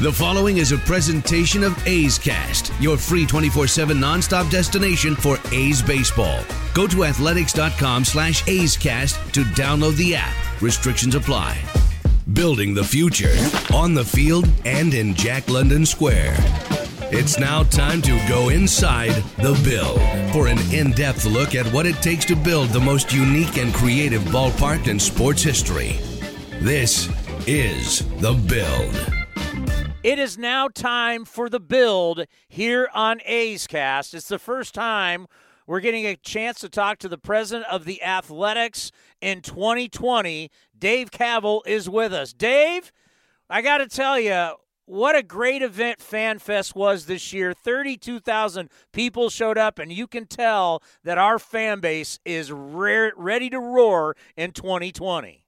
The following is a presentation of A's Cast, your free 24-7 nonstop destination for A's baseball. Go to athletics.com slash A's Cast to download the app. Restrictions apply. Building the future on the field and in Jack London Square. It's now time to go inside the build for an in depth look at what it takes to build the most unique and creative ballpark in sports history. This is The Build. It is now time for the build here on A's Cast. It's the first time we're getting a chance to talk to the president of the Athletics in 2020. Dave Kaval is with us. Dave, I got to tell you, what a great event FanFest was this year. 32,000 people showed up, and you can tell that our fan base is re- ready to roar in 2020.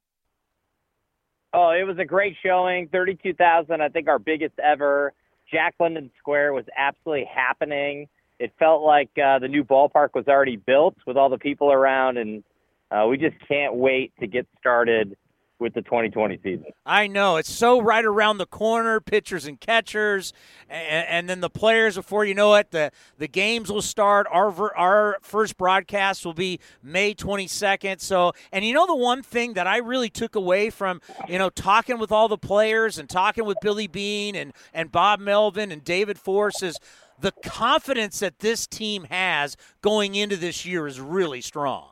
Oh, it was a great showing. 32,000, I think our biggest ever. Jack London Square was absolutely happening. It felt like uh, the new ballpark was already built with all the people around, and uh, we just can't wait to get started with the 2020 season. I know it's so right around the corner, pitchers and catchers, and, and, then the players. Before you know it, the the games will start. Our our first broadcast will be May 22nd. So, and you know the one thing that I really took away from you know talking with all the players and talking with Billy Beane and and Bob Melvin and David Forst is the confidence that this team has going into this year is really strong.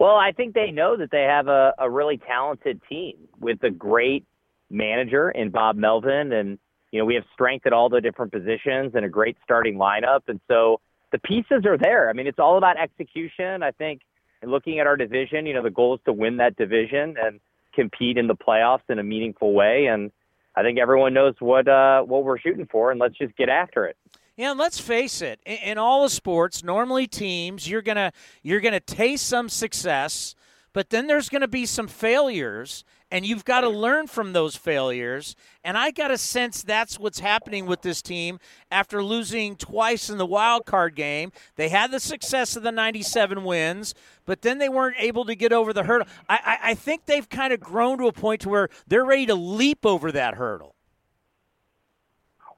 Well, I think they know that they have a, a really talented team with a great manager in Bob Melvin. And, you know, we have strength at all the different positions and a great starting lineup. And so the pieces are there. I mean, it's all about execution. I think looking at our division, you know, the goal is to win that division and compete in the playoffs in a meaningful way. And I think everyone knows what uh, what we're shooting for, and let's just get after it. And let's face it. In, in all the sports, normally teams you're gonna you're gonna taste some success, but then there's gonna be some failures, and you've got to learn from those failures. And I got a sense that's what's happening with this team after losing twice in the wild card game. They had the success of the 97 wins, but then they weren't able to get over the hurdle. I, I, I think they've kind of grown to a point to where they're ready to leap over that hurdle.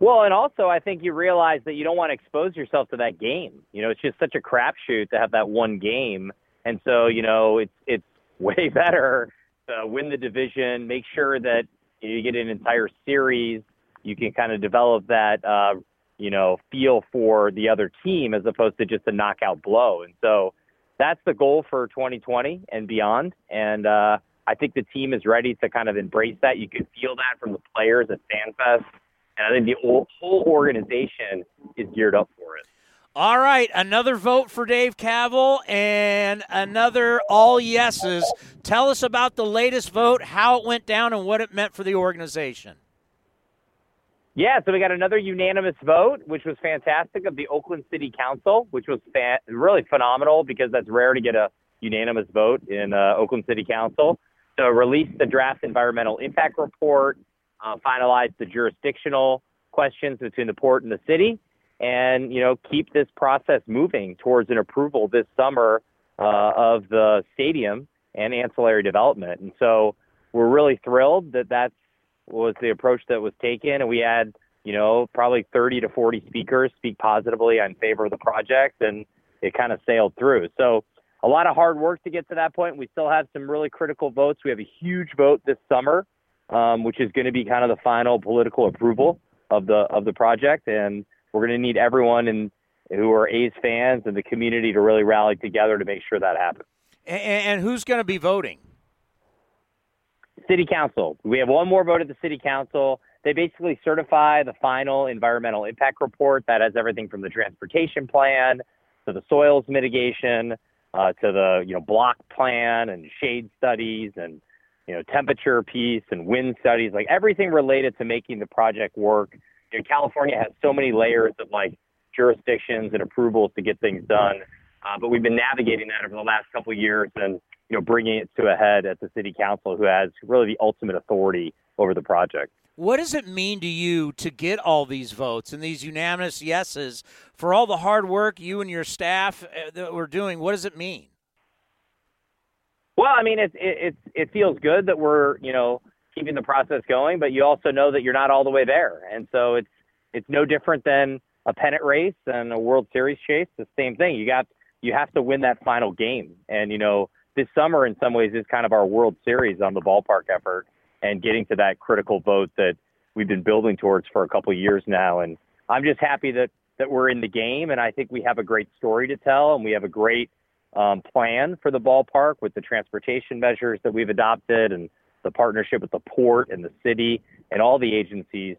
Well, and also I think you realize that you don't want to expose yourself to that game. You know, it's just such a crapshoot to have that one game, and so you know it's it's way better to win the division, make sure that you, get an entire series. You can kind of develop that uh, you know feel for the other team as opposed to just a knockout blow, and so that's the goal for 2020 and beyond. And uh, I think the team is ready to kind of embrace that. You can feel that from the players at FanFest and I think the whole organization is geared up for it. All right, another vote for Dave Kaval and another all yeses. Tell us about the latest vote, how it went down, and what it meant for the organization. Yeah, so we got another unanimous vote, which was fantastic, of the Oakland City Council, which was fan- really phenomenal because that's rare to get a unanimous vote in uh, Oakland City Council. So release the draft environmental impact report, uh, finalize the jurisdictional questions between the port and the city, and you know keep this process moving towards an approval this summer uh, of the stadium and ancillary development. And so we're really thrilled that that was the approach that was taken, and we had you know probably 30 to 40 speakers speak positively in favor of the project, and it kind of sailed through. So a lot of hard work to get to that point. We still have some really critical votes. We have a huge vote this summer um, which is going to be kind of the final political approval of the of the project, and we're going to need everyone in who are A's fans and the community to really rally together to make sure that happens. And, and who's going to be voting? City Council. We have one more vote at the City Council. They basically certify the final environmental impact report that has everything from the transportation plan to the soils mitigation uh, to the you know block plan and shade studies and you know, temperature piece and wind studies, like everything related to making the project work. You know, California has so many layers of like jurisdictions and approvals to get things done. Uh, but we've been navigating that over the last couple of years and, you know, bringing it to a head at the city council who has really the ultimate authority over the project. What does it mean to you to get all these votes and these unanimous yeses for all the hard work you and your staff uh, that were doing? What does it mean? Well, I mean, it it it feels good that we're you know keeping the process going, but you also know that you're not all the way there. And so it's it's no different than a pennant race and a World Series chase. The same thing. You got you have to win that final game. And you know, this summer in some ways is kind of our World Series on the ballpark effort and getting to that critical vote that we've been building towards for a couple of years now. And I'm just happy that that we're in the game, and I think we have a great story to tell, and we have a great um, plan for the ballpark with the transportation measures that we've adopted and the partnership with the port and the city and all the agencies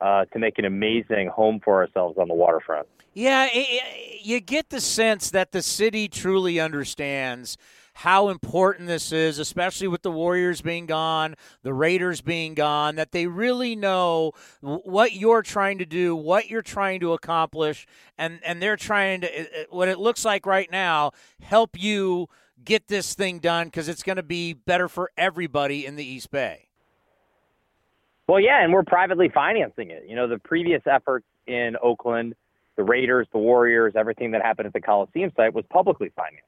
uh, to make an amazing home for ourselves on the waterfront. Yeah, it, it, you get the sense that the city truly understands how important this is, especially with the Warriors being gone, the Raiders being gone, that they really know what you're trying to do, what you're trying to accomplish, and, and they're trying to, what it looks like right now, help you get this thing done because it's going to be better for everybody in the East Bay. Well, yeah, and we're privately financing it. You know, the previous efforts in Oakland, the Raiders, the Warriors, everything that happened at the Coliseum site was publicly financed.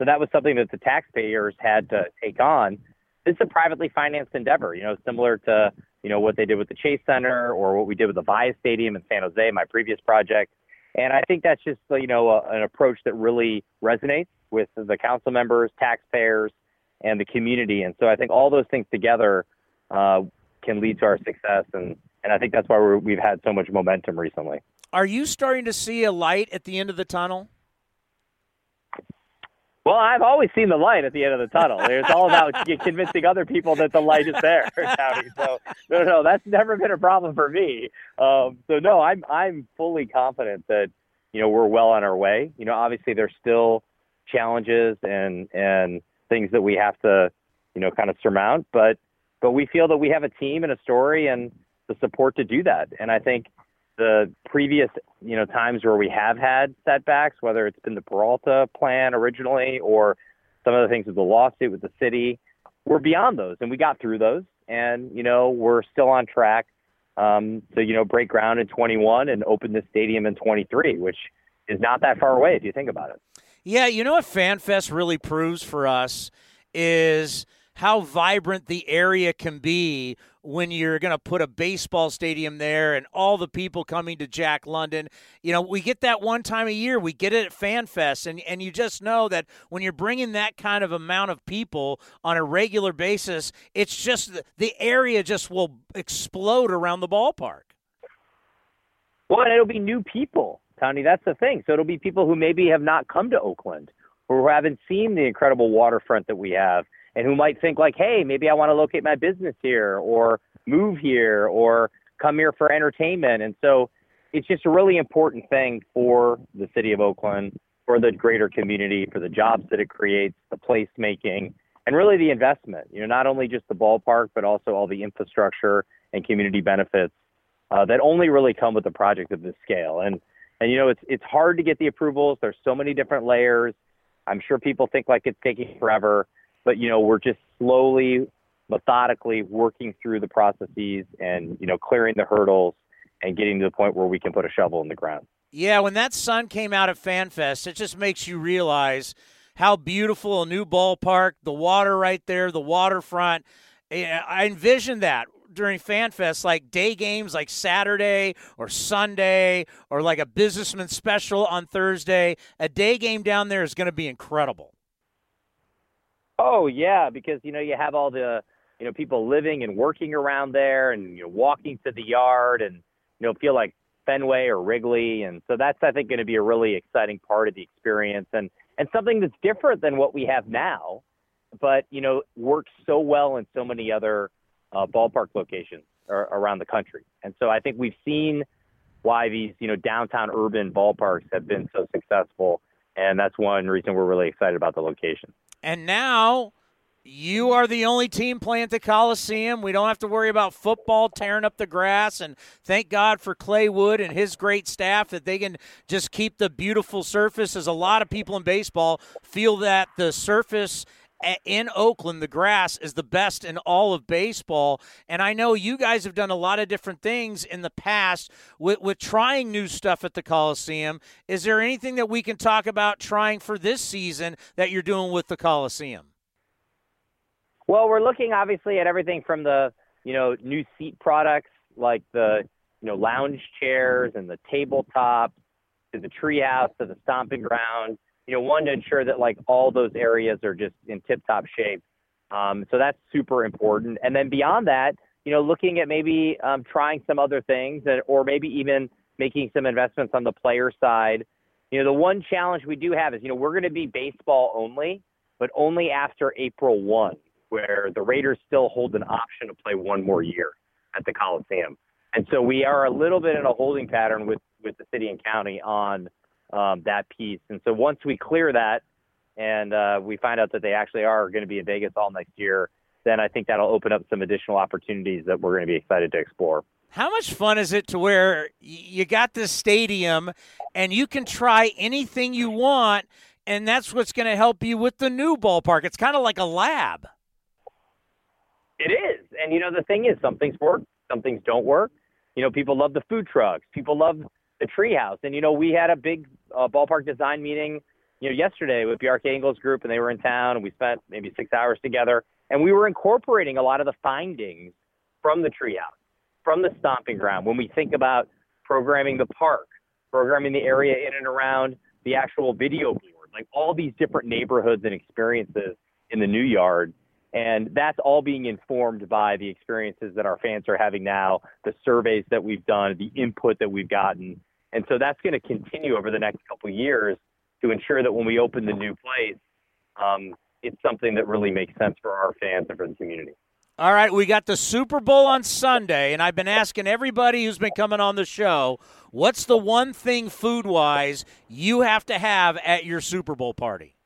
So that was something that the taxpayers had to take on. This is a privately financed endeavor, you know, similar to, you know, what they did with the Chase Center or what we did with the Avaya Stadium in San Jose, my previous project. And I think that's just, you know, a, an approach that really resonates with the council members, taxpayers, and the community. And so I think all those things together uh, can lead to our success. And, and I think that's why we have had so much momentum recently. Are you starting to see a light at the end of the tunnel? Well, I've always seen the light at the end of the tunnel. It's all about convincing other people that the light is there. so no, no, that's never been a problem for me. Um, so no, I'm I'm fully confident that you know we're well on our way. You know, obviously there's still challenges and and things that we have to you know kind of surmount, but but we feel that we have a team and a story and the support to do that. And I think the previous you know times where we have had setbacks, whether it's been the Peralta plan originally or some of the things with the lawsuit with the city, we're beyond those, and we got through those, and you know we're still on track um, to you know break ground in 21 and open the stadium in 23, which is not that far away if you think about it. Yeah, you know what FanFest really proves for us is how vibrant the area can be when you're going to put a baseball stadium there and all the people coming to Jack London. You know, we get that one time a year. We get it at FanFest, and and you just know that when you're bringing that kind of amount of people on a regular basis, it's just the area just will explode around the ballpark. Well, and it'll be new people, Tony. That's the thing. So it'll be people who maybe have not come to Oakland or who haven't seen the incredible waterfront that we have and who might think like, hey, maybe I want to locate my business here or move here or come here for entertainment. And so it's just a really important thing for the city of Oakland, for the greater community, for the jobs that it creates, the placemaking, and really the investment. You know, not only just the ballpark, but also all the infrastructure and community benefits uh, that only really come with a project of this scale. And and you know, it's it's hard to get the approvals. There's so many different layers. I'm sure people think like it's taking forever but you know we're just slowly methodically working through the processes and you know clearing the hurdles and getting to the point where we can put a shovel in the ground yeah when that sun came out at fanfest it just makes you realize how beautiful a new ballpark the water right there the waterfront i envisioned that during FanFest, like day games like Saturday or Sunday or like a businessman special on Thursday. A day game down there is going to be incredible. Oh yeah, because you know you have all the you know people living and working around there, and you know walking to the yard, and you know feel like Fenway or Wrigley, and so that's I think going to be a really exciting part of the experience, and and something that's different than what we have now, but you know works so well in so many other uh, ballpark locations around the country, and so I think we've seen why these you know downtown urban ballparks have been so successful, and that's one reason we're really excited about the location. And now you are the only team playing at the Coliseum. We don't have to worry about football tearing up the grass. And thank God for Clay Wood and his great staff that they can just keep the beautiful surface. As a lot of people in baseball feel that the surface in Oakland, the grass is the best in all of baseball. And I know you guys have done a lot of different things in the past with, with trying new stuff at the Coliseum. Is there anything that we can talk about trying for this season that you're doing with the Coliseum? Well, we're looking obviously at everything from the you know, new seat products like the, you know, lounge chairs and the tabletop to the treehouse to the stomping ground. You know, one to ensure that like all those areas are just in tip-top shape. Um, so that's super important. And then beyond that, you know, looking at maybe um, trying some other things, and, or maybe even making some investments on the player side. You know, the one challenge we do have is, you know, we're going to be baseball only, but only after April 1, where the Raiders still hold an option to play one more year at the Coliseum. And so we are a little bit in a holding pattern with, with the city and county on um, that piece. And so once we clear that and uh, we find out that they actually are going to be in Vegas all next year, then I think that'll open up some additional opportunities that we're going to be excited to explore. How much fun is it to where you got this stadium and you can try anything you want, and that's what's going to help you with the new ballpark? It's kind of like a lab. It is. And, you know, the thing is, some things work, some things don't work. You know, people love the food trucks, people love the treehouse. And, you know, we had a big uh, ballpark design meeting, you know, yesterday with Bjarke Ingels group, and they were in town, and we spent maybe six hours together. And we were incorporating a lot of the findings from the treehouse from the stomping ground when we think about programming the park, programming the area in and around the actual video board, like all these different neighborhoods and experiences in the new yard. And that's all being informed by the experiences that our fans are having now, the surveys that we've done, the input that we've gotten. And so that's going to continue over the next couple years to ensure that when we open the new place, um, it's something that really makes sense for our fans and for the community. All right, we got the Super Bowl on Sunday, and I've been asking everybody who's been coming on the show, what's the one thing food wise you have to have at your Super Bowl party?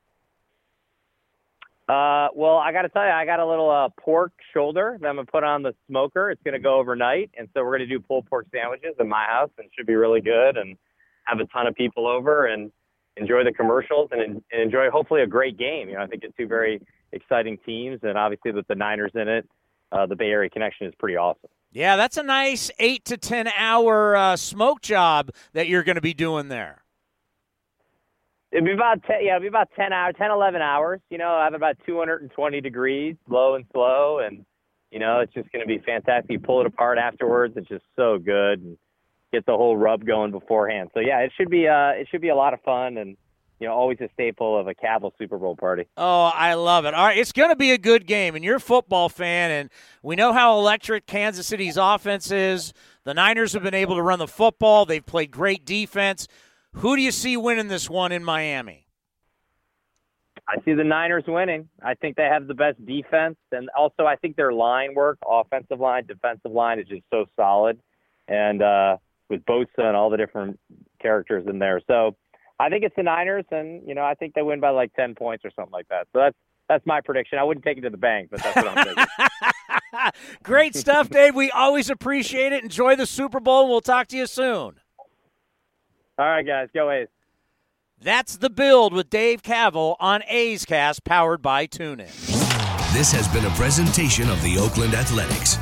Uh, well, I got to tell you, I got a little uh, pork shoulder that I'm gonna put on the smoker. It's gonna go overnight, and so we're gonna do pulled pork sandwiches in my house, and should be really good, and have a ton of people over and enjoy the commercials and, and enjoy hopefully a great game. You know, I think it's two very exciting teams, and obviously with the Niners in it, uh, the Bay Area connection is pretty awesome. Yeah, that's a nice eight to ten hour uh, smoke job that you're going to be doing there. It'd be about 10, yeah, it'd be about 10 hours, 10, 11 hours. You know, I have about 220 degrees, low and slow, and you know, it's just going to be fantastic. You pull it apart afterwards; it's just so good, and get the whole rub going beforehand. So yeah, it should be uh, it should be a lot of fun, and you know, always a staple of a Kaval Super Bowl party. Oh, I love it. All right, it's going to be a good game, and you're a football fan, and we know how electric Kansas City's offense is. The Niners have been able to run the football, they've played great defense. Who do you see winning this one in Miami? I see the Niners winning. I think they have the best defense, and also I think their line work, offensive line, defensive line, is just so solid, and uh, with Bosa and all the different characters in there. So I think it's the Niners, and you know I think they win by like ten points or something like that. So that's that's my prediction. I wouldn't take it to the bank, but that's what I'm thinking. Great stuff, Dave. We always appreciate it. Enjoy the Super Bowl. We'll talk to you soon. All right, guys, go A's. That's the build with Dave Kaval on A's Cast, powered by TuneIn. This has been a presentation of the Oakland Athletics.